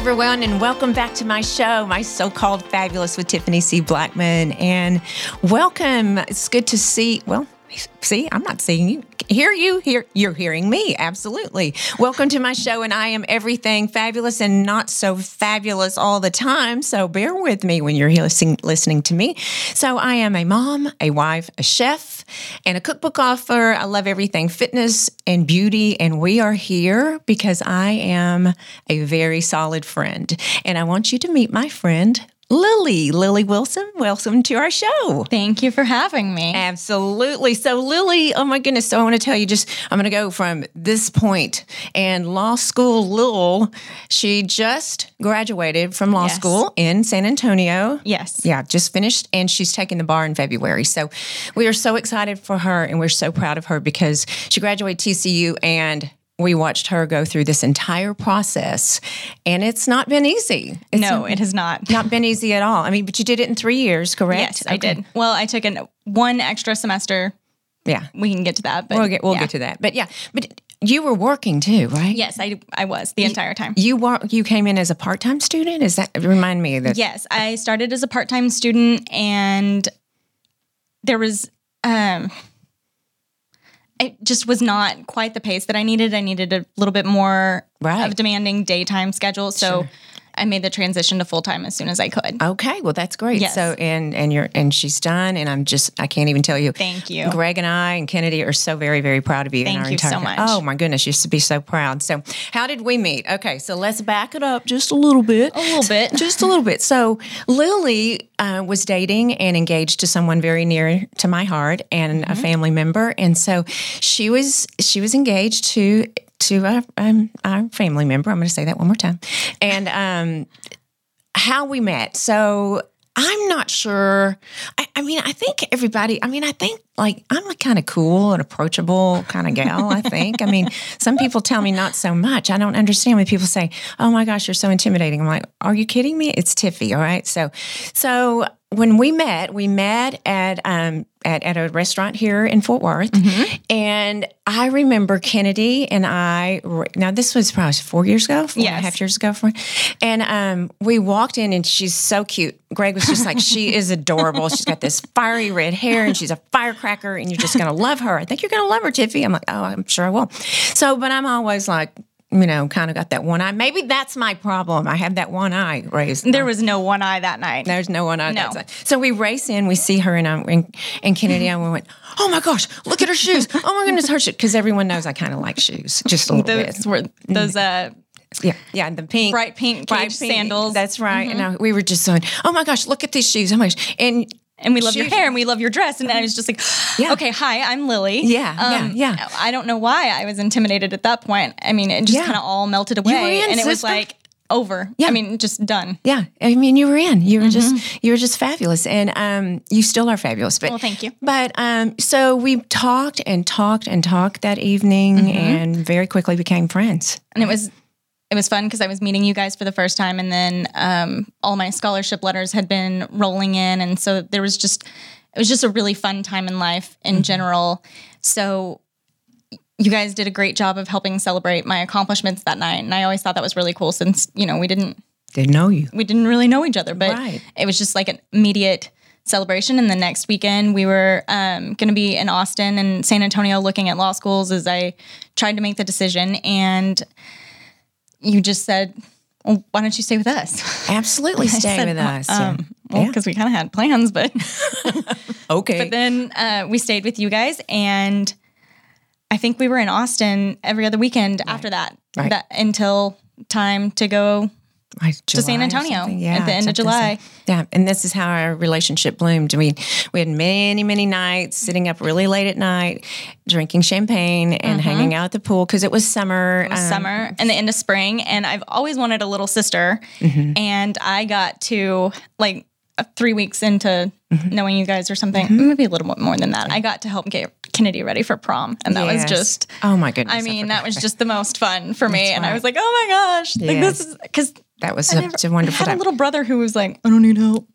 Everyone, and welcome back to my show, my so-called fabulous with Tiffany C. Blackman. And welcome. It's good to see. Well, see, I'm not seeing you. Hear you, hear you're hearing me. Absolutely. Welcome to my show, and I am everything fabulous and not so fabulous all the time. So bear with me when you're listening listening to me. So I am a mom, a wife, a chef, and a cookbook author. I love everything fitness and beauty, and we are here because I am a very solid friend. And I want you to meet my friend Lily, Lily Wilson, welcome to our show. Thank you for having me. Absolutely. So, Lily, oh my goodness. So, I want to tell you just, I'm going to go from this point and law school, Lil, she just graduated from law Yes. school in San Antonio. Yes. Yeah, just finished, and she's taking the bar in February. So, we are so excited for her, and we're so proud of her because she graduated TCU and we watched her go through this entire process, and it's not been easy. It's No, it has not. not been easy at all. I mean, but you did it in three years, correct? Yes, I did. Well, I took an one extra semester. Yeah, We can get to that, but we'll get we'll yeah. get to that. But yeah, but you were working too, right? Yes, I I was the entire time. You were you came in as a part time student. Is that remind me of that? Yes, I started as a part time student, and there was um, it just was not quite the pace that I needed. I needed a little bit more Right. of demanding daytime schedule, so Sure. I made the transition to full time as soon as I could. Okay, well that's great. Yes. So and and you're and she's done, and I'm just I can't even tell you. Thank you. Greg and I and Kennedy are so very very proud of you. and Thank our you so entire- much. Oh my goodness, you should be so proud. So how did we meet? Okay, so let's back it up just a little bit. A little bit. just a little bit. So Lily uh, was dating and engaged to someone very near to my heart and Mm-hmm. a family member, and so she was she was engaged to to a, um, our family member. I'm going to say that one more time, and um, how we met. So I'm not sure. I, I mean, I think everybody. I mean, I think like I'm a kind of cool and approachable kind of gal. I think. I mean, some people tell me not so much. I don't understand when people say, "Oh my gosh, you're so intimidating." I'm like, "Are you kidding me?" It's Tiffy. All right. So, so when we met, we met at um at, at a restaurant here in Fort Worth, and I remember Kennedy and I. Now this was probably four years ago, four and a Yes. half years ago. For, and um, we walked in, and she's so cute. Greg was just like, she is adorable. She's got this fiery red hair, and she's a firecracker, and you're just gonna love her. I think you're gonna love her, Tiffy. I'm like, oh, I'm sure I will. So, but I'm always like. You know, kind of got that one eye. Maybe that's my problem. I have that one eye raised. There was no one eye that night. There's no one eye No. So we race in, we see her, and um, and, and Kennedy, and we went, "Oh my gosh, look at her shoes! Oh my goodness, her shoes!" Because everyone knows I kind of like shoes, just a little Those bit. were those uh Yeah, yeah, the pink, bright pink cage sandals. That's right. And I, we were just saying, "Oh my gosh, look at these shoes! Oh my gosh!" And and we love your hair and we love your dress. And I was just like, Yeah. okay, hi, I'm Lily. Um, Yeah, yeah, yeah. I don't know why I was intimidated at that point. I mean, it just Yeah. kind of all melted away, and it was like over. Yeah. I mean, just done. yeah, I mean, you were in. You were Mm-hmm. just, you were just fabulous, and um, you still are fabulous. But Well, thank you. But um, so we talked and talked and talked that evening, Mm-hmm. and very quickly became friends. and it was it was fun because I was meeting you guys for the first time, and then um, all my scholarship letters had been rolling in, and so there was just it was just a really fun time in life in general. So you guys did a great job of helping celebrate my accomplishments that night, and I always thought that was really cool since you know we didn't Didn't know you. we didn't really know each other, but Right. it was just like an immediate celebration. And the next weekend, we were um, going to be in Austin and San Antonio looking at law schools as I tried to make the decision. And you just said, well, why don't you stay with us? Absolutely stay said, with us. Um, well, Yeah. because we kind of had plans, but okay. but then uh, we stayed with you guys, and I think we were in Austin every other weekend after that, Right. that until time to go Like to San Antonio something. at the end of July. Yeah, and this is how our relationship bloomed. We we had many many nights sitting up really late at night, drinking champagne and hanging out at the pool because it was summer. Mm-hmm. was um, summer and the end of spring and I've always wanted a little sister Mm-hmm. and I got to like uh, three weeks into Mm-hmm. knowing you guys or something maybe a little bit more than that I got to help get Kennedy ready for prom and that was just oh my goodness. I mean that was just the most fun for me That's and I was like oh my gosh like this is because that was such a wonderful I had time. a little brother who was like, I don't need help.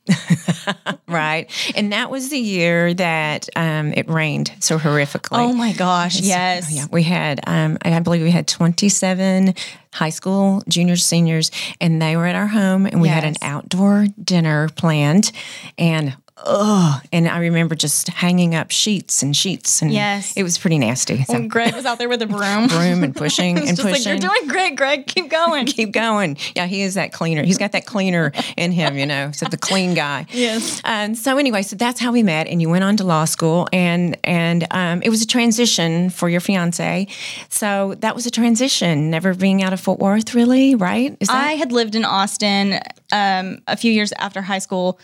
right. And that was the year that um, it rained so horrifically. Oh my gosh, yes. Yeah, we had, um, I believe we had 27 high school juniors, seniors, and they were at our home and we had an outdoor dinner planned. And, oh, and I remember just hanging up sheets and sheets. And Yes. it was pretty nasty. So, And Greg was out there with a broom. broom and pushing and just like, pushing. you're doing great, Greg. Keep going. Keep going. Yeah, he is that cleaner. He's got that cleaner in him, you know, so the clean guy. Yes. And so anyway, so that's how we met, and you went on to law school, and and um, it was a transition for your fiance. So that was a transition, never being out of Fort Worth, really, right? Is that I had lived in Austin um, a few years after high school.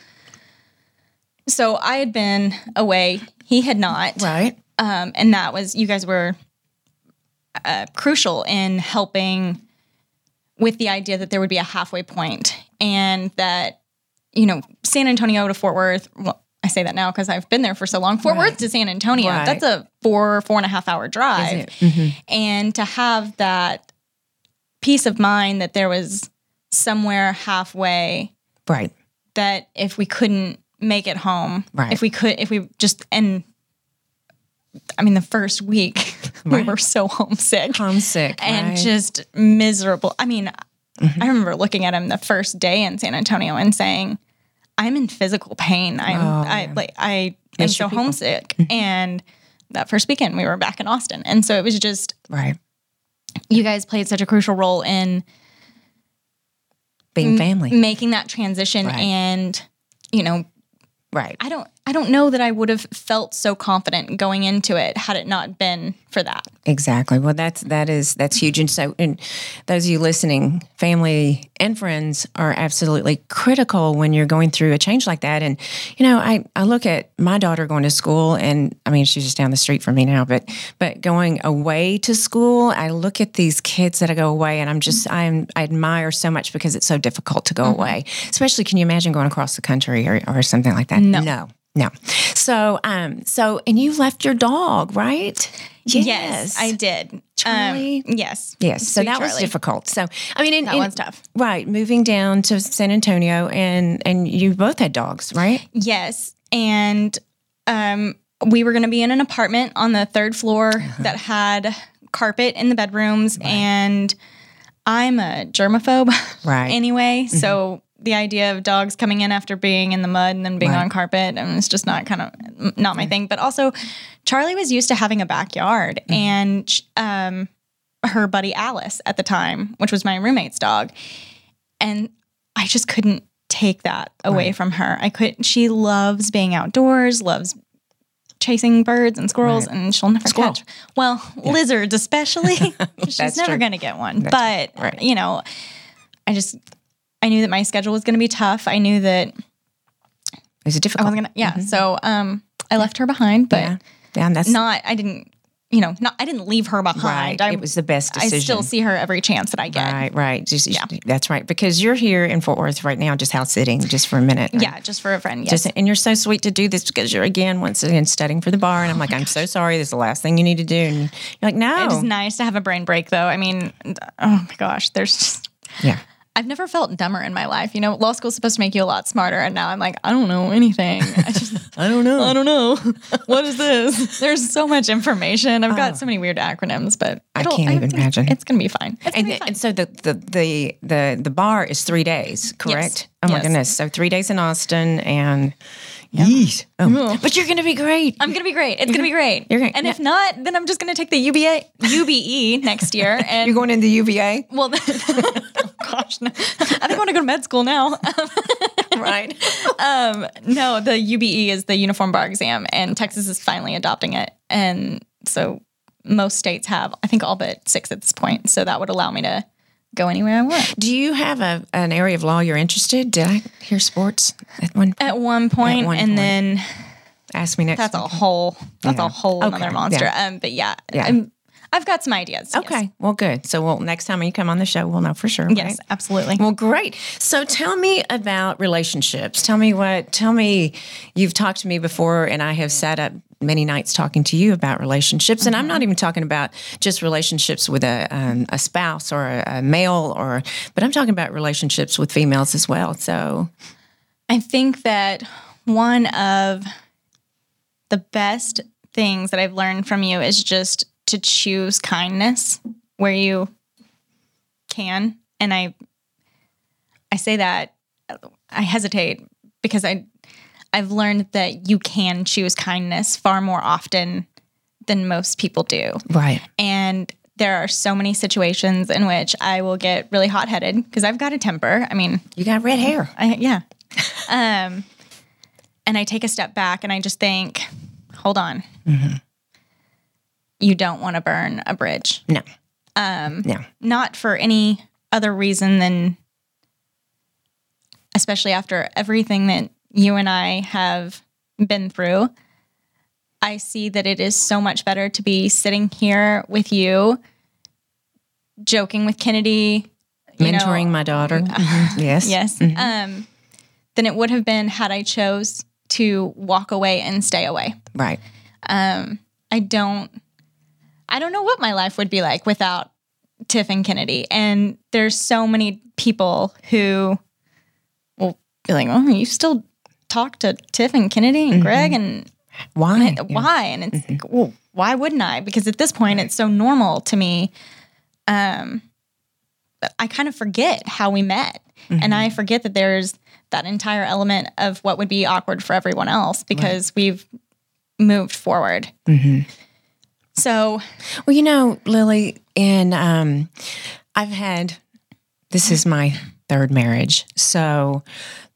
So I had been away. He had not. right? Um, and that was, you guys were uh, crucial in helping with the idea that there would be a halfway point and that, you know, San Antonio to Fort Worth. Well, I say that now because I've been there for so long. Fort Right. Worth to San Antonio, Right. that's a four, four and a half hour drive. Mhm. and to have that peace of mind that there was somewhere halfway Right. that if we couldn't make it home Right. if we could if we just and i mean the first week we were so homesick Homesick. and right? just miserable i mean i remember looking at him the first day in san antonio and saying i'm in physical pain i'm Oh, i yeah. like i am so people. homesick mm-hmm. and that first weekend we were back in austin and so it was just right. you guys played such a crucial role in Being family. making that transition Right. and you know right. i don't i don't know that i would have felt so confident going into it had it not been for that Exactly. Well, that's that is that's huge. And so, and those of you listening, family and friends are absolutely critical when you're going through a change like that. And you know, I I look at my daughter going to school, and I mean, she's just down the street from me now, but but going away to school, I look at these kids that I go away, and I'm just mm-hmm. I'm I admire so much because it's so difficult to go mm-hmm. away. Especially, can you imagine going across the country or or something like that? No. no. No. So, um, so, and you left your dog, right? Yes. I did Charlie? um, yes Yes, so Sweet that was difficult. So I mean, in, that in- one's tough right? Moving down to San Antonio, and and you both had dogs, right? yes and um we were going to be in an apartment on the third floor Uh-huh. that had carpet in the bedrooms and i'm a germaphobe Right. anyway so the idea of dogs coming in after being in the mud and then being Right. on carpet and it's just not kind of not my thing. But also charlie was used to having a backyard Mm-hmm. and um her buddy alice at the time which was my roommate's dog. And i just couldn't take that away Right. from her. I could she loves being outdoors loves chasing birds and squirrels and she'll never Squirrel. catch well lizards especially. She's never going to get one. That's but you know i just i knew that my schedule was going to be tough i knew that It was a i difficult. wasn't going to yeah so um i left her behind but yeah, yeah, that's not i didn't you know not i didn't leave her behind right. I, it was the best decision. I still see her every chance that i get Right, right. Just, Yeah. That's right. Because you're here in Fort Worth right now, just house sitting, just for a minute. right? yeah just for a friend yes Just, and you're so sweet to do this because you're again once again studying for the bar, and I'm like, I'm so sorry. This is the last thing you need to do, and you're like, no, it is nice to have a brain break though i mean oh my gosh there's just yeah, I've never felt dumber in my life. You know, law school's supposed to make you a lot smarter, and now I'm like, I don't know anything. I just, I don't know. I don't know. What is this? There's so much information. I've got ah. so many weird acronyms, but I can't even think imagine. It's gonna be fine. It's gonna And, be fine. and so the, the the the the bar is three days, correct? Yes. Oh my Yes. goodness! So three days in Austin, and yeesh. Oh. but you're going to be great. I'm gonna be great. It's gonna be great. You're gonna- and if not, then I'm just gonna take the UBA UBE next year. And You're going into UVA, well, oh gosh, no. I think I want to go to med school now. right? um, no, the UBE is the Uniform Bar Exam, and Texas is finally adopting it. And so most states have, I think, all but six at this point. So that would allow me to go anywhere I want. Do you have a an area of law you're interested? Did I hear sports at one? At one point, one and point. then Ask me next. that's a whole that's Yeah. a whole Okay, another monster. yeah. Um, but yeah, Yeah. I'm, I've got some ideas. yes. Okay, well, good. So, well, next time you come on the show, we'll know for sure. Yes, right? absolutely. Well, great. So tell me about relationships. Tell me what, tell me, you've talked to me before and I have sat up many nights talking to you about relationships, and I'm not even talking about just relationships with a um, a spouse or a, a male, or but I'm talking about relationships with females as well. So I think that one of the best things that I've learned from you is just to choose kindness where you can. And I I say that I hesitate because I I've learned that you can choose kindness far more often than most people do. right, And there are so many situations in which I will get really hot headed because I've got a temper. I mean, you got red hair. I, yeah. um, and I take a step back and I just think, hold on. You don't want to burn a bridge. No, um, no, Not for any other reason than, especially after everything that you and I have been through. I see that it is so much better to be sitting here with you, joking with Kennedy, you know, mentoring my daughter. Mhm. Yes, Yes. Um, than it would have been had I chose to walk away and stay away. right. Um, I don't I don't know what my life would be like without Tiff and Kennedy. And there's so many people who will be like, Oh, you still talk to Tiff and Kennedy and Greg and Why? why? And it's like, well, why wouldn't I? Because at this point, it's so normal to me. Um, I kind of forget how we met, and I forget that there's that entire element of what would be awkward for everyone else because we've moved forward. So Well, you know, Lily, and um, I've had this is my third marriage. So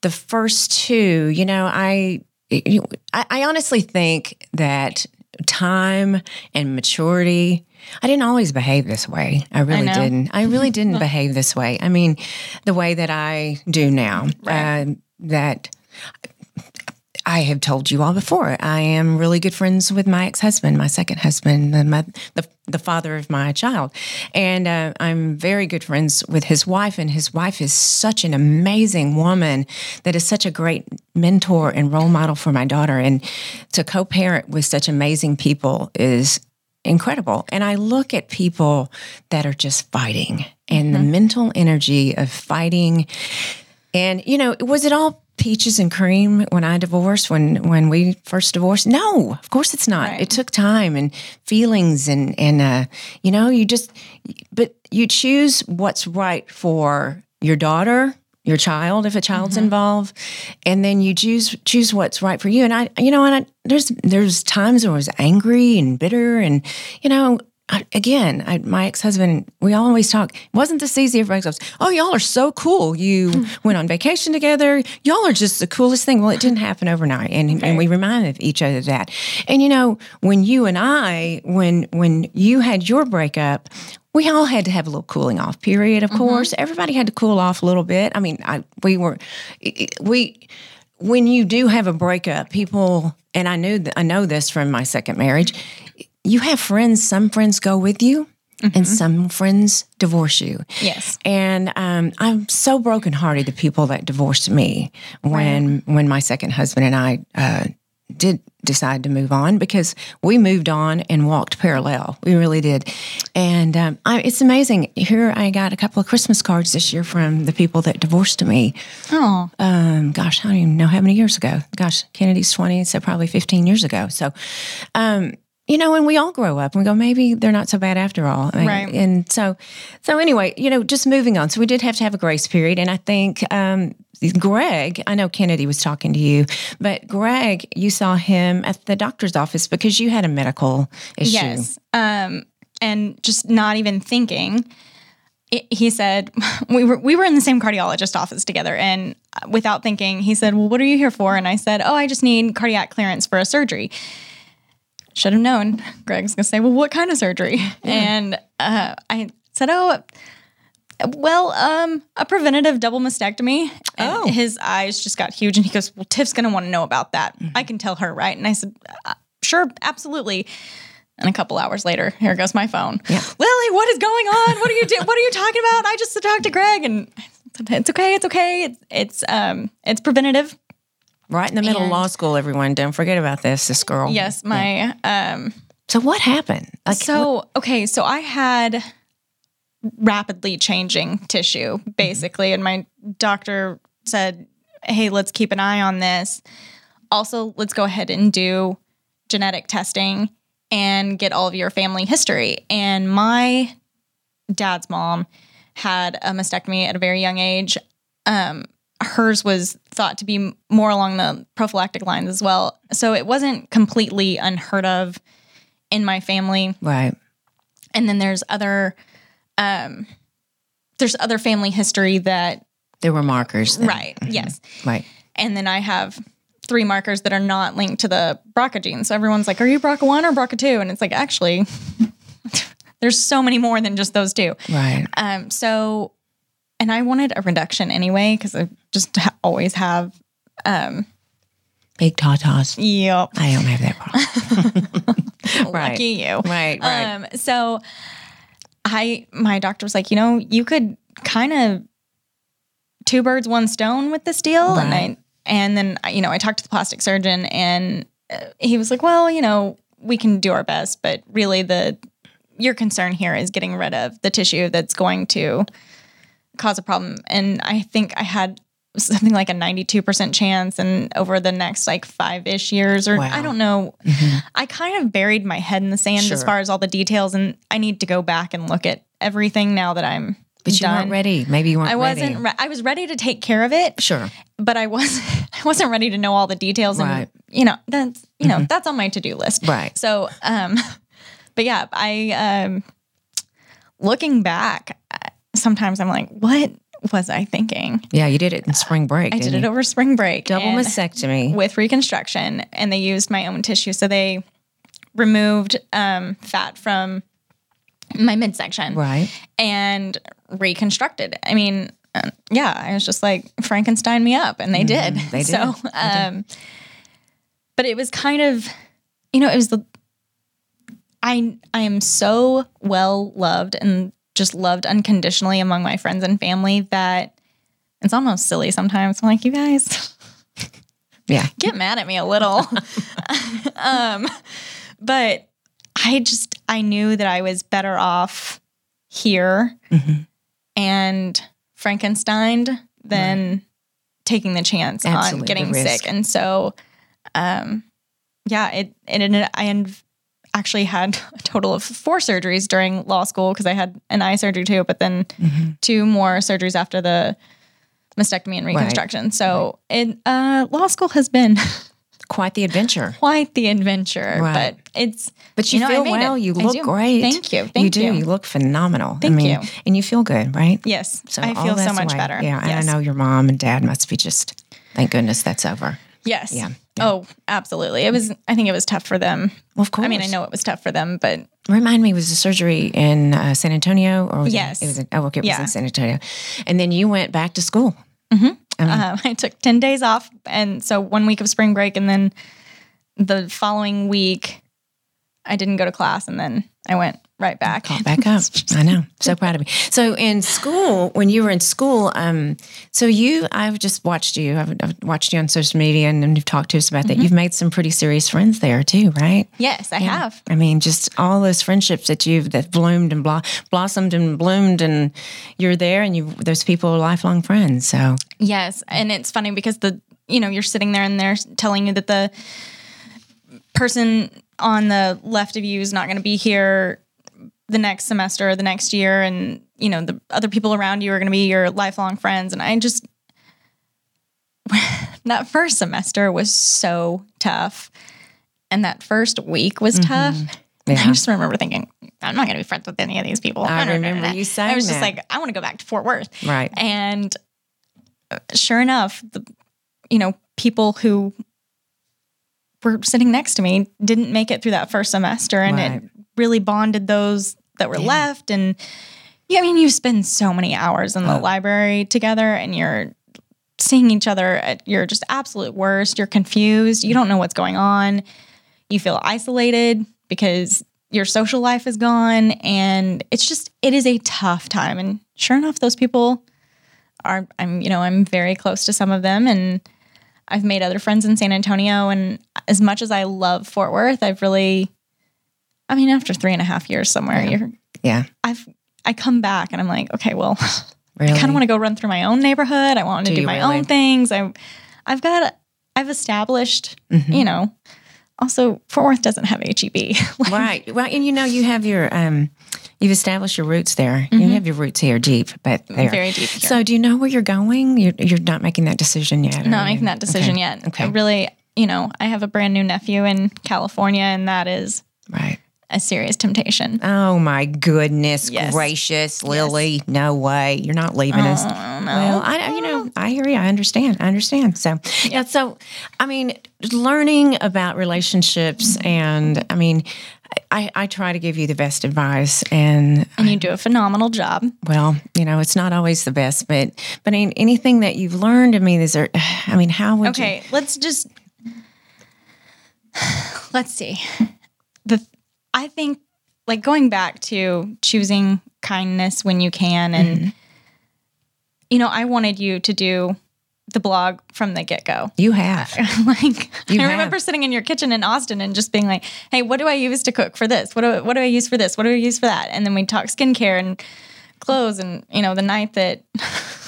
the first two, you know, I I, I honestly think that time and maturity. I didn't always behave this way. I really know. didn't. I really didn't behave this way. I mean, the way that I do now. Right. Uh, that I have told you all before. I am really good friends with my ex-husband, my second husband, the my, the, the father of my child, and uh, I'm very good friends with his wife. And his wife is such an amazing woman that is such a great mentor and role model for my daughter. And to co-parent with such amazing people is incredible. And I look at people that are just fighting and the mental energy of fighting. And you know, was it all peaches and cream when I divorced? When when we first divorced? No, of course it's not. Right. It took time and feelings and and uh, you know, you just but you choose what's right for your daughter. Your child, if a child's involved, and then you choose choose what's right for you. And I, you know, and I, there's there's times where I was angry and bitter, and you know, I, again, I, my ex husband, we always talk. Wasn't this easy. Everybody goes, "Oh, y'all are so cool. You went on vacation together. Y'all are just the coolest thing." Well, it didn't happen overnight, and and we reminded each other of that. And you know, when you and I, when when you had your breakup. We all had to have a little cooling off period, of mm-hmm. course. Everybody had to cool off a little bit. I mean, I, we were, we, when you do have a breakup, people, and I knew that I know this from my second marriage, you have friends, some friends go with you and some friends divorce you. yes, And um, I'm so brokenhearted the people that divorced me when when my second husband and I uh, did decide to move on because we moved on and walked parallel. We really did. And um, I, it's amazing. Here I got a couple of Christmas cards this year from the people that divorced me. oh, Um, gosh, I don't even know how many years ago. Gosh, Kennedy's 20, so probably 15 years ago. So, um, you know, and we all grow up and we go, maybe they're not so bad after all. And- Right. And so, so anyway, you know, just moving on. So we did have to have a grace period. And I think, um, Greg, I know Kennedy was talking to you, but Greg, you saw him at the doctor's office because you had a medical issue. Yes. Um, and just not even thinking, it, he said we were we were in the same cardiologist office together, and without thinking, he said, "Well, what are you here for?" And I said, "Oh, I just need cardiac clearance for a surgery." Should have known. Greg's gonna say, "Well, what kind of surgery?" And uh, I said, "Oh." Well, um, a preventative double mastectomy. And Oh. his eyes just got huge, and he goes, "Well, Tiff's gonna want to know about that. I can tell her, right?" And I said, uh, "Sure, absolutely." And a couple hours later, here goes my phone. Yeah. Lily, what is going on? What are you do- What are you talking about? I just talked to Greg, and it's okay. It's okay. It's it's um it's preventative. Right in the middle of law school, everyone. Don't forget about this. This girl. Yes, my um So what happened? Like, so okay, so I had rapidly changing tissue basically and my doctor said, "Hey, let's keep an eye on this. Also, let's go ahead and do genetic testing and get all of your family history." And my dad's mom had a mastectomy at a very young age. Um hers was thought to be more along the prophylactic lines as well. So it wasn't completely unheard of in my family right. and then there's other um there's other family history that There were markers. then. right yes Right. and then i have three markers that are not linked to the BRCA gene so everyone's like are you BRCA1 or BRCA2 and it's like actually there's so many more than just those two Right. um so and i wanted a reduction anyway because i just ha- always have um Big tatas. yep I don't have that problem. Right. lucky you Right. Right. Um, so I, my doctor was like, you know, you could kind of two birds, one stone with this deal. And I, and then, you know, I talked to the plastic surgeon and uh, he was like, well, you know, we can do our best, but really the, your concern here is getting rid of the tissue that's going to cause a problem. And I think I had something like a 92% chance and over the next like five ish years or Wow. I don't know. Mhm. I kind of buried my head in the sand Sure. as far as all the details, and I need to go back and look at everything now that I'm But you done. weren't ready. Maybe you weren't I wasn't. Re- I was ready to take care of it, Sure. but I was. I wasn't ready to know all the details, Right. and you know that's you know that's on my to do list. Right. So, um, but yeah, I um, looking back, sometimes I'm like, what was I thinking? Yeah, you did it in spring break. I did it you? over spring break. Double mastectomy. with reconstruction and they used my own tissue. So they removed um, fat from my midsection Right. and reconstructed. I mean, uh, yeah, I was just like Frankenstein me up, and they did. Mm-hmm. they did. So, um, but it was kind of, you know, it was the. I I am so well loved and just loved unconditionally among my friends and family that it's almost silly sometimes. I'm like, you guys Yeah. get mad at me a little. um, but I just I knew that I was better off here Mhm. and Frankenstein than taking the chance Absolutely, on getting sick. And so, um, yeah, it it ended. I actually had a total of four surgeries during law school because I had an eye surgery too, but then Mhm. two more surgeries after the mastectomy and reconstruction. So, it uh, law school has been Quite the adventure. quite the adventure, Right. but it's But you, know, feel well. it. You look great. Thank you. you Thank do. you. You look phenomenal. Thank I mean, you. And you feel good, right? yes, So I feel so much away. better. Yeah, yes. and I know your mom and dad must be just. Thank goodness that's over. Yes. Yeah. Oh, absolutely. It was. I think it was tough for them. Well, of course. I mean, I know it was tough for them, but Remind me, was the surgery in uh, San Antonio or was Yes. It, it was in, oh, okay, it was Yeah. in San Antonio, and then you went back to school. um, I took ten days off, and so one week of spring break, and then the following week, I didn't go to class, and then I went right back. Caught back up. I know. So proud of me. So in school, when you were in school, um, so you, I've just watched you. I've, I've watched you on social media, and, you've talked to us about Mm-hmm. that. You've made some pretty serious friends there too, right? Yes, I have. I mean, just all those friendships that you've that bloomed and blo- blossomed and bloomed, and you're there, and you those people are lifelong friends. So Yes, and it's funny because the you know you're sitting there and they're telling you that the person on the left of you is not going to be here the next semester or the next year, and you know the other people around you are going to be your lifelong friends. And I just that first semester was so tough, and that first week was tough. I just remember thinking, I'm not going to be friends with any of these people. I remember you I was just that. like, I want to go back to Fort Worth. right. And uh, sure enough, the you know people who were sitting next to me didn't make it through that first semester, and Right. it really bonded those that were Yeah. left. And yeah, I mean, you spend so many hours in the Oh. library together, and you're seeing each other at your just absolute worst. You're confused. You don't know what's going on. You feel isolated because your social life is gone, and it's just it is a tough time. And sure enough, those people are I'm you know I'm very close to some of them and I've made other friends in San Antonio. And as much as I love Fort Worth, I've really, I mean, after three and a half years somewhere, you're, Yeah. I've, I come back and I'm like, okay, well, Really. I kind of want to go run through my own neighborhood. I want to Do do, my really? own things. I, I've got, I've established, Mm-hmm. you know, also Fort Worth doesn't have HEB. Like, Right. Well, and you know, you have your um, you've established your roots there. You have your roots here deep, but there. Mm-hmm. Very deep here. So, do you know where you're going? You're, you're not making that decision yet. not you? making that decision Okay. yet. Okay. I really, you know, I have a brand new nephew in California, and that is Right. a serious temptation. Oh my goodness Yes. gracious, Lily! No way, you're not leaving us. Oh, no. Well, I you know oh. I hear you. I understand. I understand. So yeah. So I mean, learning about relationships, mm-hmm. and I mean, I, I try to give you the best advice, and And you do a phenomenal job. well, you know, it's not always the best, but but anything that you've learned. I mean, is there? I mean, how would Okay, let's just let's see. The I think like going back to choosing kindness when you can and mm-hmm. you know, I wanted you to do the blog from the get-go. you you have? like You I have. remember sitting in your kitchen in Austin and just being like, "Hey, what do I use to cook for this? What do what do I use for this? What do I use for that?" And then we talk skincare and clothes. And you know, the night that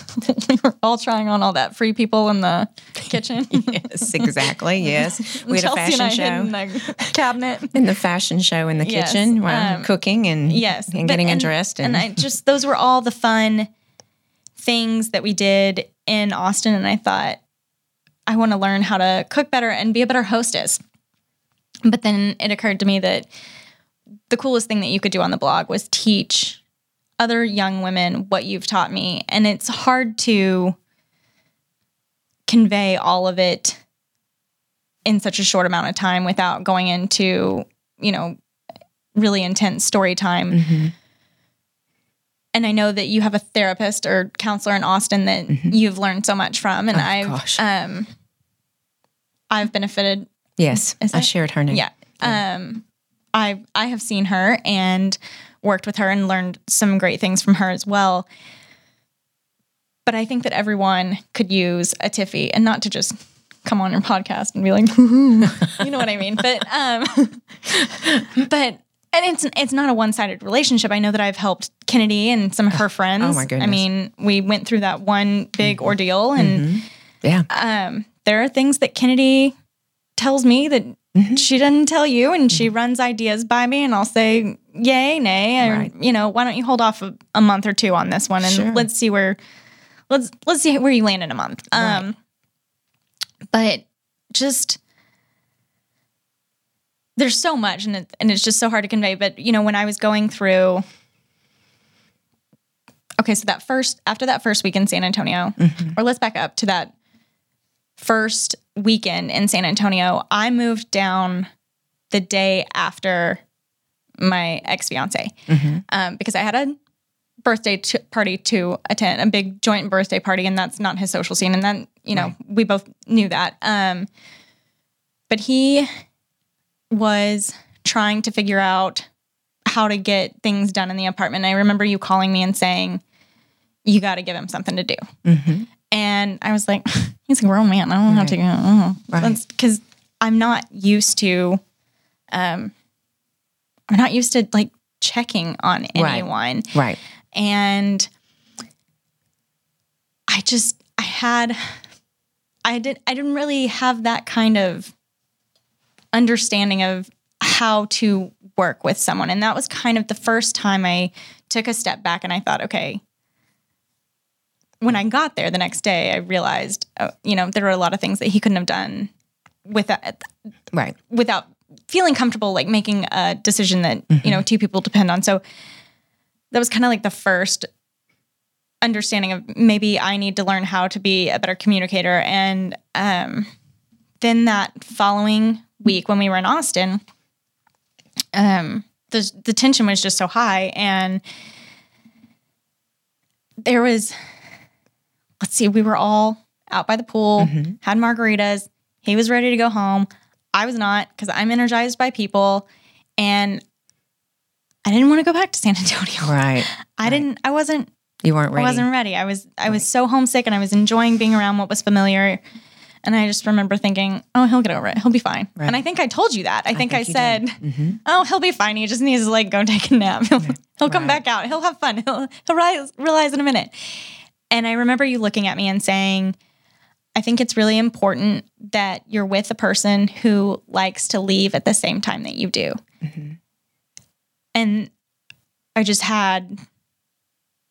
we were all trying on all that free people in the kitchen, yes, exactly. Yes, we had a Chelsea and I fashion hid in the cabinet. In the fashion show in the Yes, kitchen, while um, cooking and Yes, and getting and, undressed, and, and I just those were all the fun things that we did in Austin, and I thought I want to learn how to cook better and be a better hostess. But then it occurred to me that the coolest thing that you could do on the blog was teach other young women what you've taught me, and it's hard to convey all of it in such a short amount of time without going into you know really intense story time Mhm. and I know that you have a therapist or counselor in Austin that you've learned so much from, and Mm-hmm. Oh, I've gosh. um, I've benefited. yes, I it? shared her name. Yeah, um, I I have seen her and worked with her and learned some great things from her as well. But I think that everyone could use a Tiffy, and not to just come on your podcast and be like, you know what I mean. But um, but and it's it's not a one sided relationship. I know that I've helped Kennedy and some of her friends. oh my goodness. Mm-hmm. I mean, we went through that one big ordeal, and yeah, um, there are things that Kennedy tells me that Mm-hmm. she doesn't tell you, and she runs ideas by me, and I'll say yay, nay, or Right. you know, why don't you hold off a, a month or two on this one, and Sure. let's see where let's let's see where you land in a month. Um, but just there's so much, and it, and it's just so hard to convey. But you know, when I was going through. Okay, so that first after that first week in San Antonio, or let's back up to that first weekend in San Antonio, I moved down the day after my ex fiance um, because I had a birthday t- party to attend, a big joint birthday party, and that's not his social scene. And then, you know, we both knew that. Um, but he was trying to figure out how to get things done in the apartment. And I remember you calling me and saying, you got to give him something to do. And I was like, he's a grown man. I don't have to go. Oh. Right. Because I'm not used to, um, I'm not used to like checking on Right. anyone. right. And I just, I had, I didn't, I didn't really have that kind of understanding of how to work with someone. And that was kind of the first time I took a step back and I thought, okay, when I got there the next day, I realized, uh, you know, there were a lot of things that he couldn't have done without Right. without feeling comfortable, like making a decision that you know two people depend on. So that was kind of like the first understanding of maybe I need to learn how to be a better communicator. And um, then that following week when we were in Austin, um, the the tension was just so high, and there was, let's see, we were all out by the pool, mm-hmm. had margaritas. He was ready to go home. I was not because I'm energized by people, and I didn't want to go back to San Antonio. Right. I didn't. I wasn't You weren't ready. I wasn't ready. I was I was so homesick and I was enjoying being around what was familiar. And I just remember thinking, oh, he'll get over it. He'll be fine. And I think I told you that. I think I, think you said, did. oh, he'll be fine. He just needs to like go take a nap. He'll, he'll come Right. back out. He'll have fun. He'll, he'll realize, realize in a minute. And I remember you looking at me and saying, I think it's really important that you're with a person who likes to leave at the same time that you do. And I just had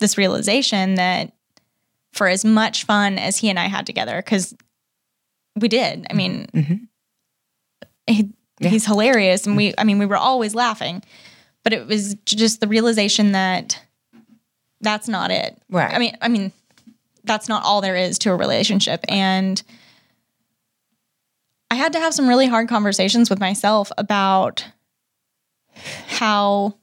this realization that for as much fun as he and I had together, because we did, I mean, Mhm. he, Yeah. he's hilarious. And we, I mean, we were always laughing, but it was just the realization that that's not it. Right. I mean, I mean, that's not all there is to a relationship. And I had to have some really hard conversations with myself about how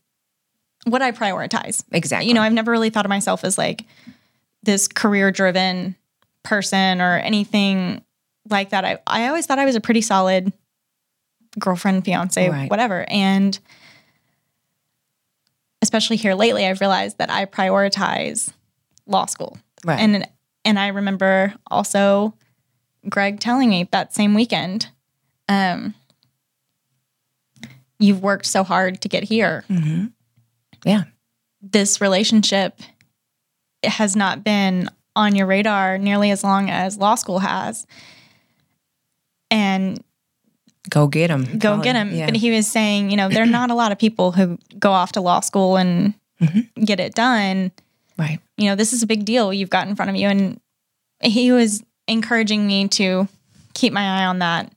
what I prioritize. Exactly. You know, I've never really thought of myself as like this career driven person or anything like that. I, I always thought I was a pretty solid girlfriend, fiance, Right. whatever. And especially here lately, I've realized that I prioritize law school. Right. And and I remember also Greg telling me that same weekend, um, you've worked so hard to get here. hmm Yeah. This relationship has not been on your radar nearly as long as law school has. And Go get him. go get him. Yeah. But he was saying, you know, there are not a lot of people who go off to law school and Mm-hmm. get it done. Right. you know, this is a big deal you've got in front of you. And he was encouraging me to keep my eye on that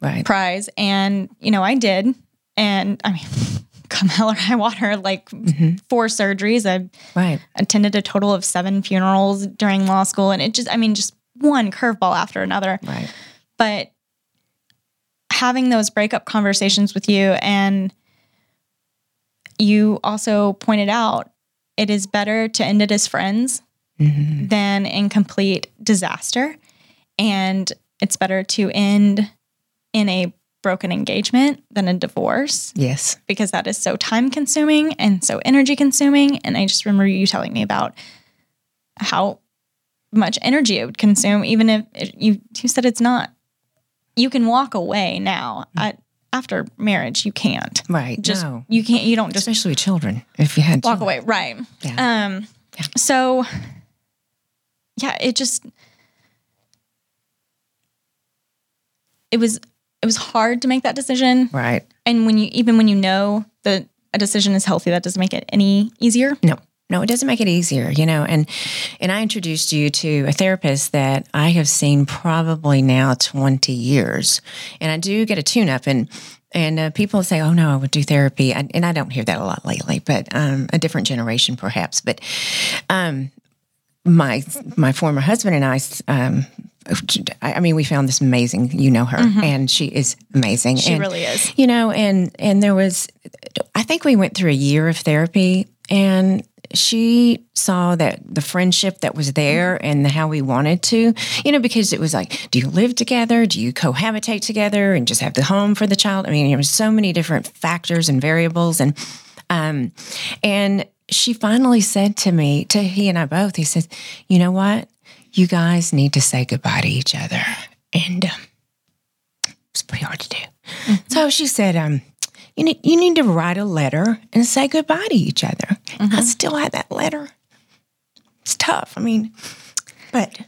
Right. prize. And, you know, I did. And I mean, come hell or high water, like mm-hmm. four surgeries. I Right. attended a total of seven funerals during law school. And it just, I mean, just one curveball after another. Right. But having those breakup conversations with you and you also pointed out it is better to end it as friends hmm than in complete disaster. And it's better to end in a broken engagement than a divorce Yes. because that is so time consuming and so energy consuming. And I just remember you telling me about how much energy it would consume, even if it, you, you said it's not, you can walk away now. I, after marriage, you can't. Right. Just, no. you can't, you don't just Especially with children. If you had walk children. away. Right. Yeah. Um, so yeah, it just it was it was hard to make that decision. Right. And when you even when you know that a decision is healthy, that doesn't make it any easier. No, no, it doesn't make it easier, you know. And and I introduced you to a therapist that I have seen probably now twenty years, and I do get a tune up and. And uh, people say, "Oh no, I would do therapy," I, and I don't hear that a lot lately. But um, a different generation, perhaps. But um, my my former husband and I, um, I mean, we found this amazing. You know her, and she is amazing. She and, really is. you know and and there was i think we went through a year of therapy and she saw that the friendship that was there and how we wanted to you know because it was like do you live together? Do you cohabitate together and just have the home for the child? I mean there was so many different factors and variables. And um and she finally said to me to he and i both he says you know what? You guys need to say goodbye to each other. And um, it's pretty hard to do. So she said, um, you need you need to write a letter and say goodbye to each other. Mm-hmm. I still have that letter. It's tough. I mean, but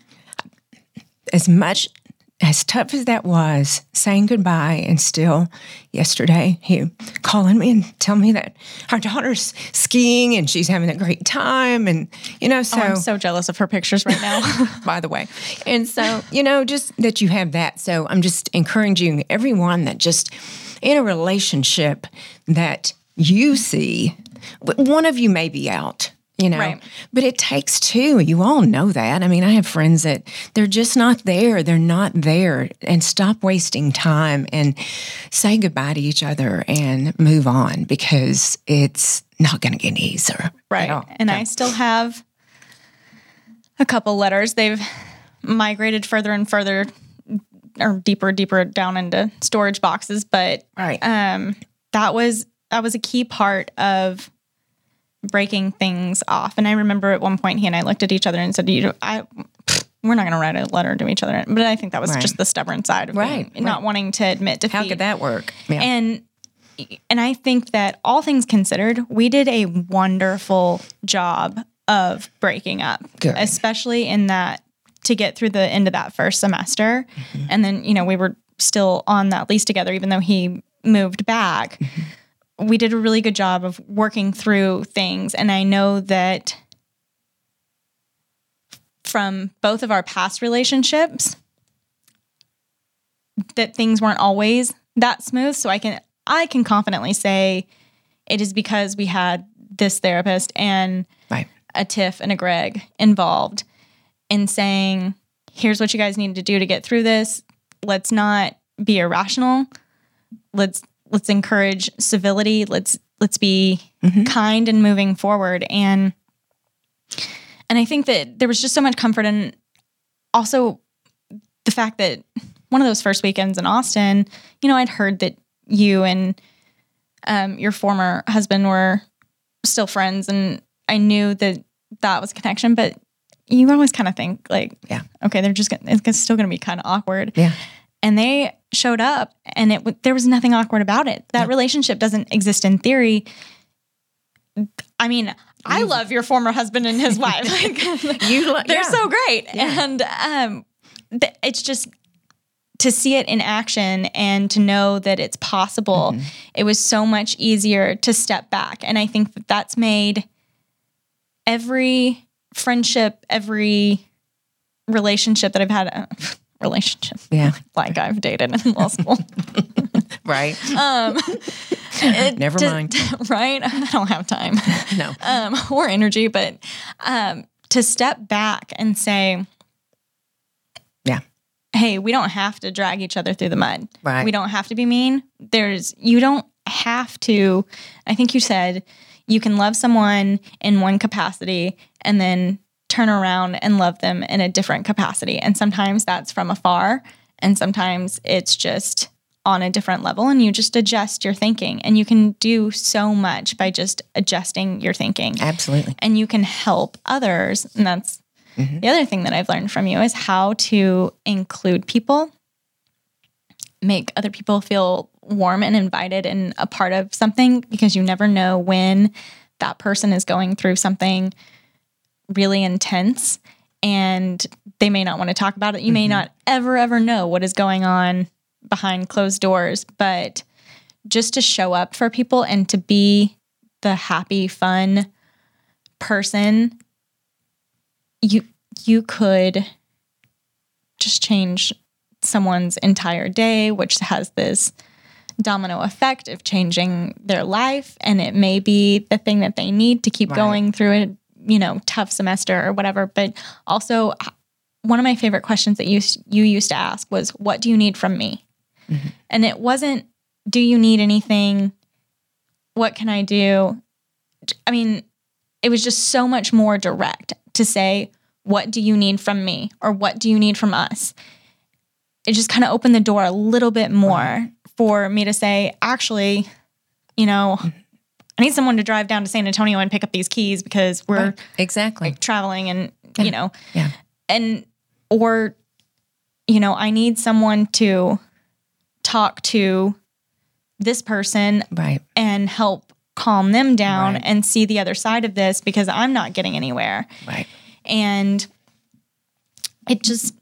as much as tough as that was, saying goodbye and still yesterday he calling me and telling me that our daughter's skiing and she's having a great time and you know so Oh, I'm so jealous of her pictures right now. by the way. And so, you know, just that you have that. So I'm just encouraging everyone that just in a relationship that you see, one of you may be out. You know, Right. but it takes two. You all know that. I mean, I have friends that they're just not there. They're not there. And stop wasting time and say goodbye to each other and move on because it's not going to get easier. right. And I still have a couple letters. They've migrated further and further or deeper, deeper down into storage boxes. But right. um, that was that was a key part of breaking things off. And I remember at one point he and I looked at each other and said, "You, know, I, we're not going to write a letter to each other. But I think that was Right. just the stubborn side of Right, me, not wanting to admit defeat. How could that work? Yeah. And and I think that all things considered, we did a wonderful job of breaking up, Good. especially in that to get through the end of that first semester. Mm-hmm. And then, you know, we were still on that lease together, even though he moved back. Mm-hmm. We did a really good job of working through things. And I know that from both of our past relationships, that things weren't always that smooth. So I can I can confidently say it is because we had this therapist and right. a Tiff and a Greg involved in saying, here's what you guys need to do to get through this. Let's not be irrational. Let's let's encourage civility. Let's let's be kind and moving forward. And and I think that there was just so much comfort and also the fact that one of those first weekends in Austin, you know, I'd heard that you and um, your former husband were still friends, and I knew that that was a connection. But you always kind of think like, Yeah. okay, they're just gonna, it's still going to be kind of awkward. Yeah. And they showed up, and it there was nothing awkward about it. That relationship doesn't exist in theory. I mean, I love your former husband and his wife. Like, You lo- they're yeah. so great and um th- it's just to see it in action and to know that it's possible Mm-hmm. it was so much easier to step back and i think that that's made every friendship every relationship that i've had uh, relationship Yeah. like i've dated in law school Right. um it- Never to- mind. right i don't have time No. um, or energy, but um, to step back and say, Yeah. hey, we don't have to drag each other through the mud. Right. We don't have to be mean. There's, you don't have to, I think you said you can love someone in one capacity and then turn around and love them in a different capacity. And sometimes that's from afar, and sometimes it's just on a different level and you just adjust your thinking and you can do so much by just adjusting your thinking Absolutely. and you can help others. And that's mm-hmm. the other thing that I've learned from you is how to include people, make other people feel warm and invited and a part of something because you never know when that person is going through something really intense and they may not want to talk about it. You may mm-hmm. not ever, ever know what is going on behind closed doors, but just to show up for people and to be the happy, fun person, you you could just change someone's entire day, which has this domino effect of changing their life. And it may be the thing that they need to keep Right. going through a you know tough semester or whatever. But also, one of my favorite questions that you you used to ask was, "What do you need from me?" Mm-hmm. And it wasn't, "Do you need anything? What can I do?" I mean, it was just so much more direct to say, What do you need from me? Or what do you need from us? It just kind of opened the door a little bit more for me to say, Actually, you know, mm-hmm. I need someone to drive down to San Antonio and pick up these keys because we're Right. Exactly. traveling and, you know, Yeah. and, or, you know, I need someone to talk to this person Right. and help calm them down Right. and see the other side of this because I'm not getting anywhere. Right. And it just,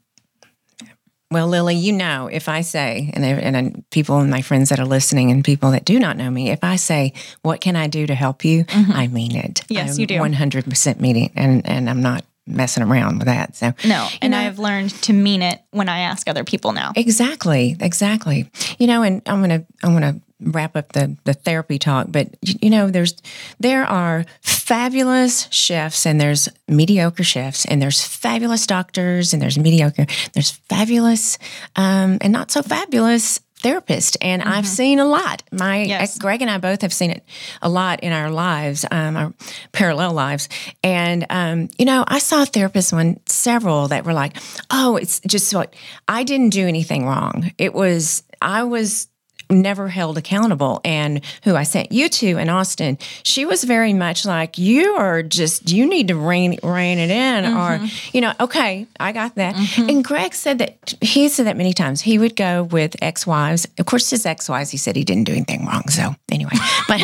Well, Lily, you know, if I say, and, and people and my friends that are listening and people that do not know me, if I say, what can I do to help you? I mean it. Mm-hmm. Yes, I'm you do. 100% mean it. And, and I'm not messing around with that. So, no. And know- I've learned to mean it when I ask other people now. Exactly, exactly. You know, and I'm gonna I'm gonna wrap up the the therapy talk, but you know, there's there are fabulous chefs and there's mediocre chefs and there's fabulous doctors and there's mediocre there's fabulous um, and not so fabulous therapists and I've seen a lot. My Yes. Greg and I both have seen it a lot in our lives, um, our parallel lives. And um, you know, I saw therapists one several that were like, "Oh, it's just what I didn't do anything wrong. It was I was." Never held accountable. And who I sent you to in Austin, she was very much like, you are just, you need to rein, rein it in. Or, you know, okay, I got that. And Greg said that, he said that many times. He would go with ex wives. Of course, his ex wives, he said he didn't do anything wrong. So anyway, but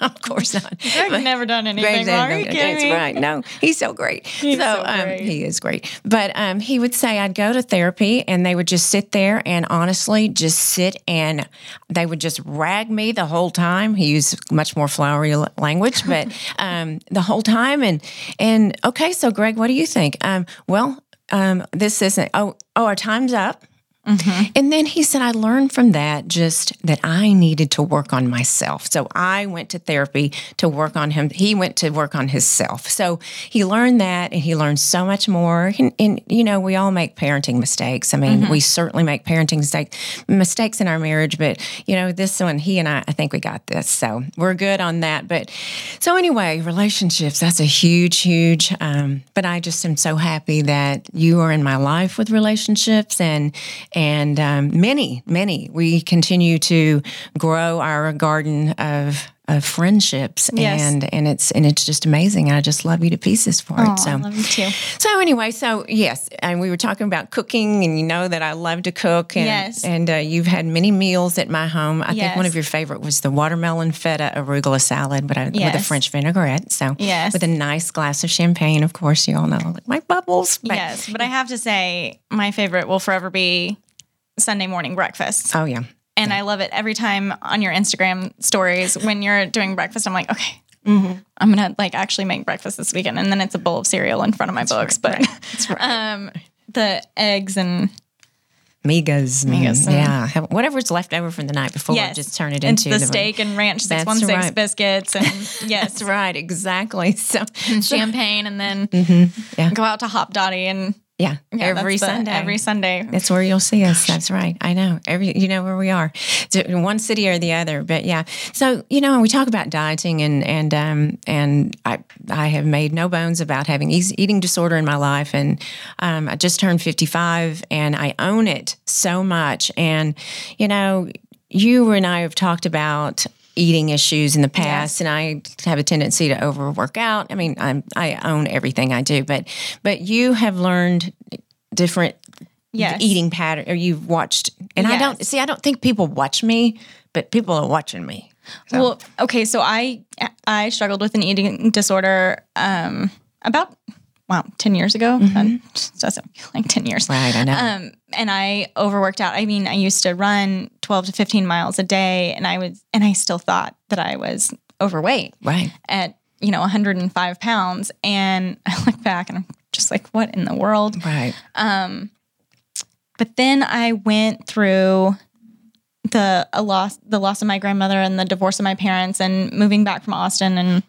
of course not. Greg's never done anything Greg's wrong. not- Are you no, That's right. No, he's so great. so so um, he is great. But um, he would say, I'd go to therapy and they would just sit there and honestly just sit and they would just rag me the whole time. He used much more flowery language, but um, the whole time. And, and okay, so Greg, what do you think? Um, well, um, this isn't, oh, oh, our time's up. And then he said, I learned from that just that I needed to work on myself. So I went to therapy to work on him. He went to work on himself. So he learned that and he learned so much more. And, and you know, we all make parenting mistakes. I mean, we certainly make parenting mistakes, mistakes in our marriage, but, you know, this one, he and I, I think we got this. So we're good on that. But so anyway, relationships, that's a huge, huge, um, but I just am so happy that you are in my life with relationships and, and um, many, many. We continue to grow our garden of of friendships, Yes. and and it's and it's just amazing. I just love you to pieces for Aw, it. So I love you too. so anyway, so yes, and we were talking about cooking, and you know that I love to cook, and Yes. and uh, you've had many meals at my home. I think one of your favorite was the watermelon feta arugula salad, but I, with a French vinaigrette. So Yes. with a nice glass of champagne, of course, you all know like my bubbles. But- Yes, but I have to say, my favorite will forever be Sunday morning breakfast. Oh yeah. And I love it every time on your Instagram stories when you're doing breakfast. I'm like, okay, Mm-hmm. I'm gonna like actually make breakfast this weekend, and then it's a bowl of cereal in front of my books. but That's right. um, the eggs and Migas. and- Migas and- yeah. Whatever's left over from the night before, yes, just turn it into the steak and ranch six That's one six right. biscuits and yes, That's right. Exactly. So and champagne, and then yeah. go out to Hopdoddy and yeah, yeah, every that's the- Sunday. every Sunday. That's where you'll see us. That's right. I know. Every you know where we are, one city or the other. But yeah. So you know, we talk about dieting, and and um and I I have made no bones about having eating disorder in my life, and um, I just turned fifty five, and I own it so much. And you know, you and I have talked about eating issues in the past and I have a tendency to overwork out. I mean, I'm I own everything I do, but but you have learned different Yes. eating pattern or you've watched and I don't see I don't think people watch me, but people are watching me. Well, okay, so I I struggled with an eating disorder um about wow, 10 years ago. That just doesn't feel like 10 years. Right, I know. Um and I overworked out. I mean, I used to run 12 to 15 miles a day and I was and I still thought that I was overweight right. at, you know, 105 pounds and I look back and I'm just like what in the world? Right. Um, But then I went through the a loss the loss of my grandmother and the divorce of my parents and moving back from Austin and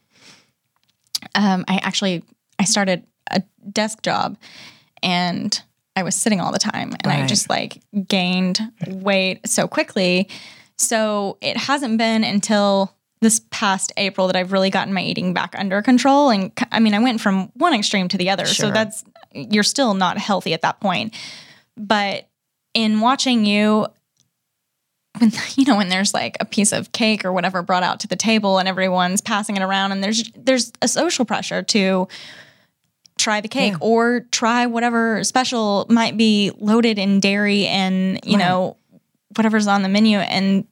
um, I actually I started a desk job and I was sitting all the time and I just like gained weight so quickly. So it hasn't been until this past April that I've really gotten my eating back under control. And I mean, I went from one extreme to the other. So that's, you're still not healthy at that point. But in watching you, when, you know, when there's like a piece of cake or whatever brought out to the table and everyone's passing it around and there's, there's a social pressure to, try the cake Yeah. or try whatever special might be loaded in dairy and you Right. know whatever's on the menu and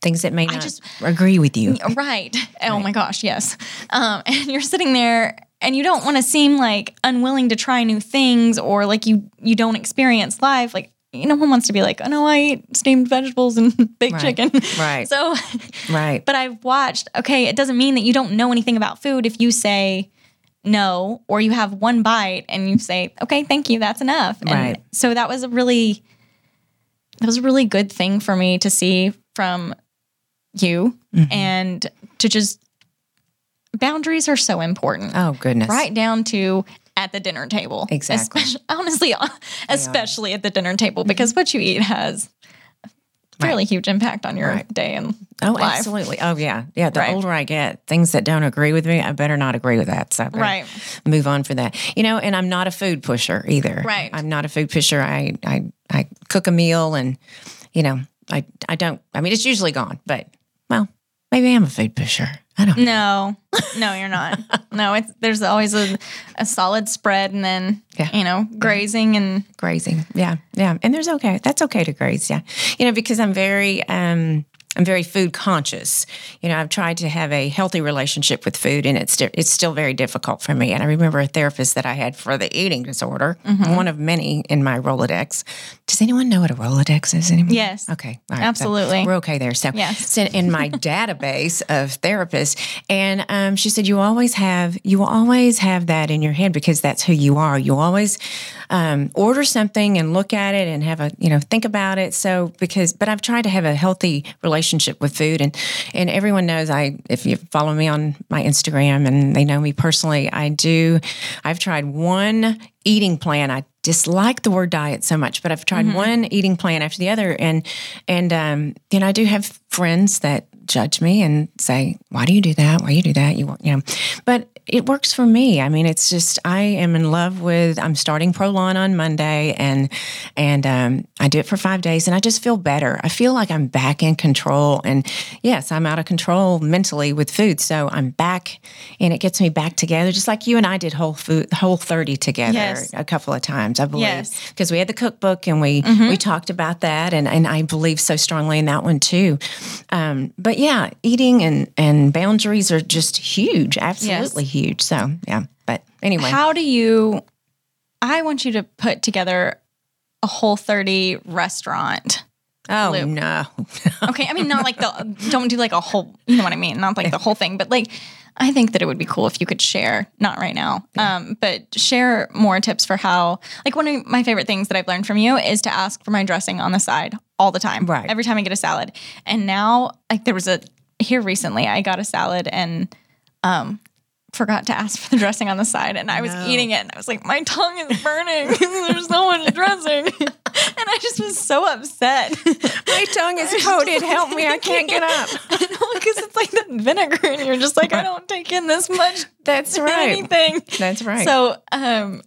Things that may not I just- agree with you. right oh my gosh yes um, and you're sitting there and you don't want to seem like unwilling to try new things or like you you don't experience life like you know one wants to be like oh no i eat steamed vegetables and baked Right. chicken Right. so Right. but I've watched, okay, it doesn't mean that you don't know anything about food if you say no, or you have one bite and you say, okay, thank you, that's enough. And Right. so that was a really, that was a really good thing for me to see from you Mm-hmm. and to just, boundaries are so important. oh goodness. Right down to at the dinner table. Exactly. Especially, honestly, especially at the dinner table, because what you eat has fairly huge impact on your Right. day and Oh, life. absolutely. Oh, yeah. Yeah. The Right. older I get, things that don't agree with me, I better not agree with that. So I Right. move on for that. You know, and I'm not a food pusher either. Right. I'm not a food pusher. I, I, I cook a meal and, you know, I I don't. I mean, it's usually gone, but well, maybe I'm a food pusher. I don't. No, no, you're not. no, it's there's always a, a solid spread, and then Yeah. you know grazing and grazing. Yeah, yeah, and there's okay. That's okay to graze. Yeah, you know, because I'm very. um I'm very food conscious. You know, I've tried to have a healthy relationship with food, and it's it's still very difficult for me. And I remember a therapist that I had for the eating disorder, one of many in my Rolodex. Does anyone know what a Rolodex is anymore? Yes. Okay. All right. So Absolutely. we're okay there. So Yes. in my database of therapists, and um, she said you always have you will always have that in your head because that's who you are. You always um, order something and look at it and have a you know think about it. So because but I've tried to have a healthy relationship with food and and everyone knows I if you follow me on my Instagram and they know me personally, I do. I've tried one eating plan. I dislike the word diet so much, but I've tried one eating plan after the other, and and um, you know I do have friends that judge me and say, "Why do you do that? Why do you do that?" You want, you know, but it works for me. I mean, it's just I am in love with. I'm starting Prolon on Monday, and and um, I do it for five days, and I just feel better. I feel like I'm back in control, and yes, I'm out of control mentally with food, so I'm back, and it gets me back together, just like you and I did whole food, whole thirty together Yes. a couple of times, I believe, Yes. because we had the cookbook and we we talked about that, and and I believe so strongly in that one too. Um, but yeah, eating and and boundaries are just huge, absolutely huge. So yeah, but anyway, how do you? I want you to put together a whole 30 restaurant. oh Luke. no, Okay, I mean not like the don't do like a whole, you know what I mean, not like the whole thing, but like I think that it would be cool if you could share, not right now, um, but share more tips for how. Like one of my favorite things that I've learned from you is to ask for my dressing on the side all the time, Right. Every time I get a salad, and now like there was a here recently, I got a salad and um forgot to ask for the dressing on the side, and I was No. eating it, and I was like, my tongue is burning. There's so much dressing, and I just was so upset. my tongue is coated. Help me, I can't get up. because it's like the vinegar, and you're just like, I don't take in this much That's right. anything. That's right. So, um,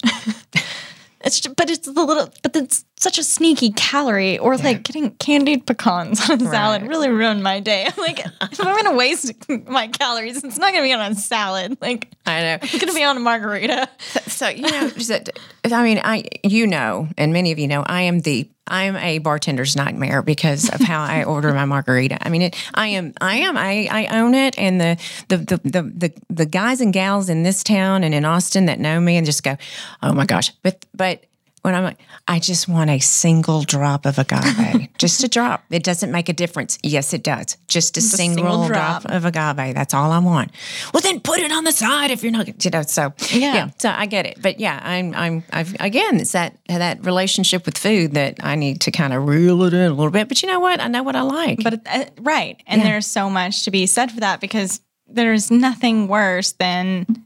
it's ju- but it's the little, but it's such a sneaky calorie. Or like getting candied pecans on a salad really ruined my day. I'm like, if I'm gonna waste my calories, it's not gonna be on a salad. Like, I know. it's gonna be on a margarita. So you know, I mean, I you know, and many of you know, I am the I am a bartender's nightmare because of how I order my margarita. I mean, it, I am, I am, I, I own it, and the the, the the the the guys and gals in this town and in Austin that know me and just go, oh my gosh, but but. When I'm like, I just want a single drop of agave, just a drop. It doesn't make a difference. Yes, it does. Just a, single, single drop. drop. of agave. That's all I want. Well, then put it on the side if you're not, you know. So Yeah. so I get it, but yeah, I'm, I'm, I've again, it's that that relationship with food that I need to kind of reel it in a little bit. But you know what? I know what I like. But uh, right, and Yeah. there's so much to be said for that because there's nothing worse than.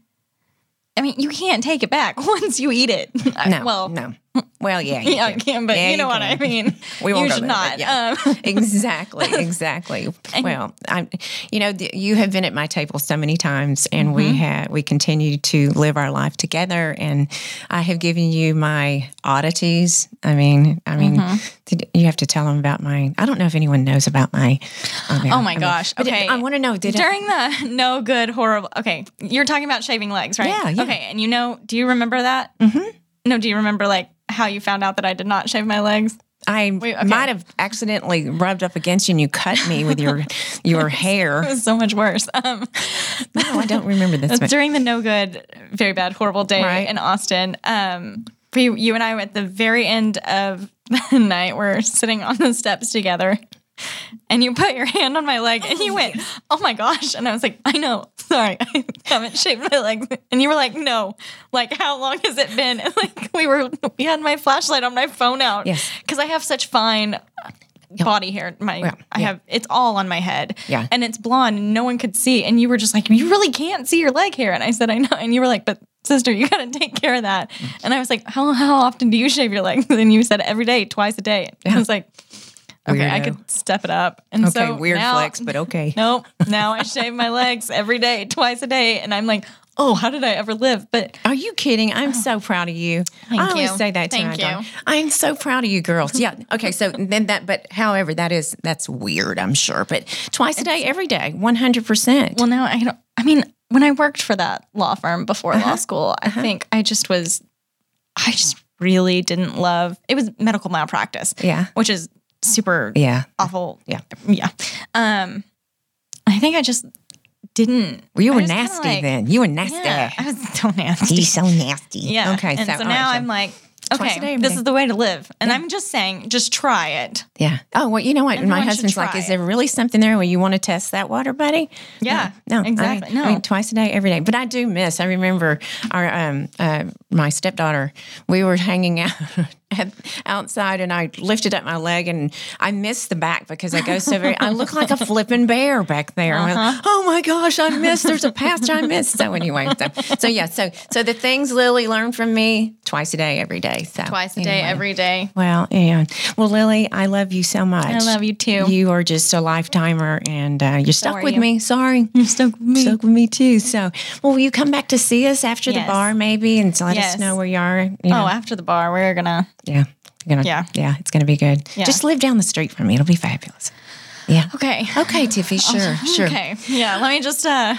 I mean, you can't take it back once you eat it. no, well, no. Well, yeah, you yeah, can. can, but Yeah, you know you what I mean. We won't you should not. yeah. Um, exactly, exactly. well, I'm, you know, th- you have been at my table so many times, and we have we continue to live our life together. And I have given you my oddities. I mean, I mean, did, you have to tell them about my. I don't know if anyone knows about my. Oh, Oh my gosh. Okay. I want to know. Did I, during the no good horrible. Okay, you're talking about shaving legs, right? Yeah, yeah. Okay, and you know, do you remember that? Mm-hmm. No, do you remember like how you found out that I did not shave my legs? I Wait, okay. might have accidentally rubbed up against you and you cut me with your your hair. It was so much worse. Um, No, I don't remember this. It's But during the no good, very bad, horrible day Right. in Austin. Um, we, you and I were at the very end of the night. We're sitting on the steps together, and you put your hand on my leg, and oh you went, "Oh my gosh!" And I was like, "I know, sorry, I haven't shaved my legs." And you were like, "No, like how long has it been?" And like we were, we had my flashlight on my phone out, Yes. because I have such fine body hair. My Yeah, I yeah. have it's all on my head. Yeah. And it's blonde and no one could see. And you were just like, You really can't see your leg hair. And I said, I know. And you were like, But sister, you gotta take care of that. Mm. And I was like, How how often do you shave your legs? And you said every day, twice a day. I was like, Okay, I could step it up. And okay, so weird now, flex, but okay. Nope. Now I shave my legs every day, twice a day. And I'm like, oh, how did I ever live? But Are you kidding? I'm so proud of you. Thank I always you. say that to Thank my daughter. you. I'm so proud of you girls. Yeah. Okay. So then that, but however, that is, that's weird, I'm sure. But twice a day, every day, 100%. well, now I don't, I mean, when I worked for that law firm before Uh-huh. law school, I think I just was, I just really didn't love it was medical malpractice. Yeah. Which is super Yeah. awful. Yeah. Yeah. Um, I think I just didn't. Well, you were nasty like- then. You were nasty. Yeah, I was so nasty. He's so nasty. Yeah. Okay. And so, all now right, I'm like, okay, this is the way to live. And I'm just saying, just try it. yeah. Oh, well, you know what? Everyone My husband's like, is there really something there where you want to test that water, buddy? Yeah, No, I mean- exactly. I No. mean, twice a day, every day. But I do miss. I remember our um, uh, my stepdaughter. We were hanging out outside, and I lifted up my leg, and I missed the back because I go so very. I look like a flipping bear back there. Uh-huh. oh my gosh, I missed. There's a pasture I missed. So anyway, so, so yeah, so so the things Lily learned from me twice a day, every day. So Twice a day, every day. Well, yeah. Well, Lily, I love you so much. I love you too. You are just a lifetimer, and uh, you're stuck with you. me. Sorry, You're stuck with me. stuck with me too. So, well, will you come back to see us after the bar, maybe, and let Yes. us know where you are? You Oh, after the bar, we're gonna. Yeah, You're gonna, Yeah. yeah, it's gonna be good. Yeah. Just live down the street from me; it'll be fabulous. Yeah. Okay. Okay, Tiffy. Sure, sure. Okay. Yeah. Let me just. uh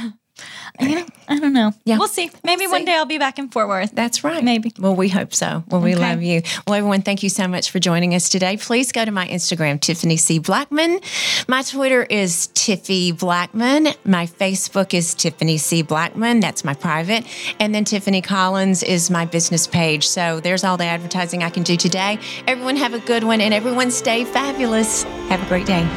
you know, I don't know. Yeah. We'll see. Maybe one see. day I'll be back in Fort Worth. That's right. Maybe. Well, we hope so. Well, we Okay. love you. Well, everyone, thank you so much for joining us today. Please go to my Instagram, Tiffany C. Blackman. My Twitter is Tiffy Blackman. My Facebook is Tiffany C. Blackman. That's my private. And then Tiffany Collins is my business page. So there's all the advertising I can do today. Everyone have a good one and everyone stay fabulous. Have a great day.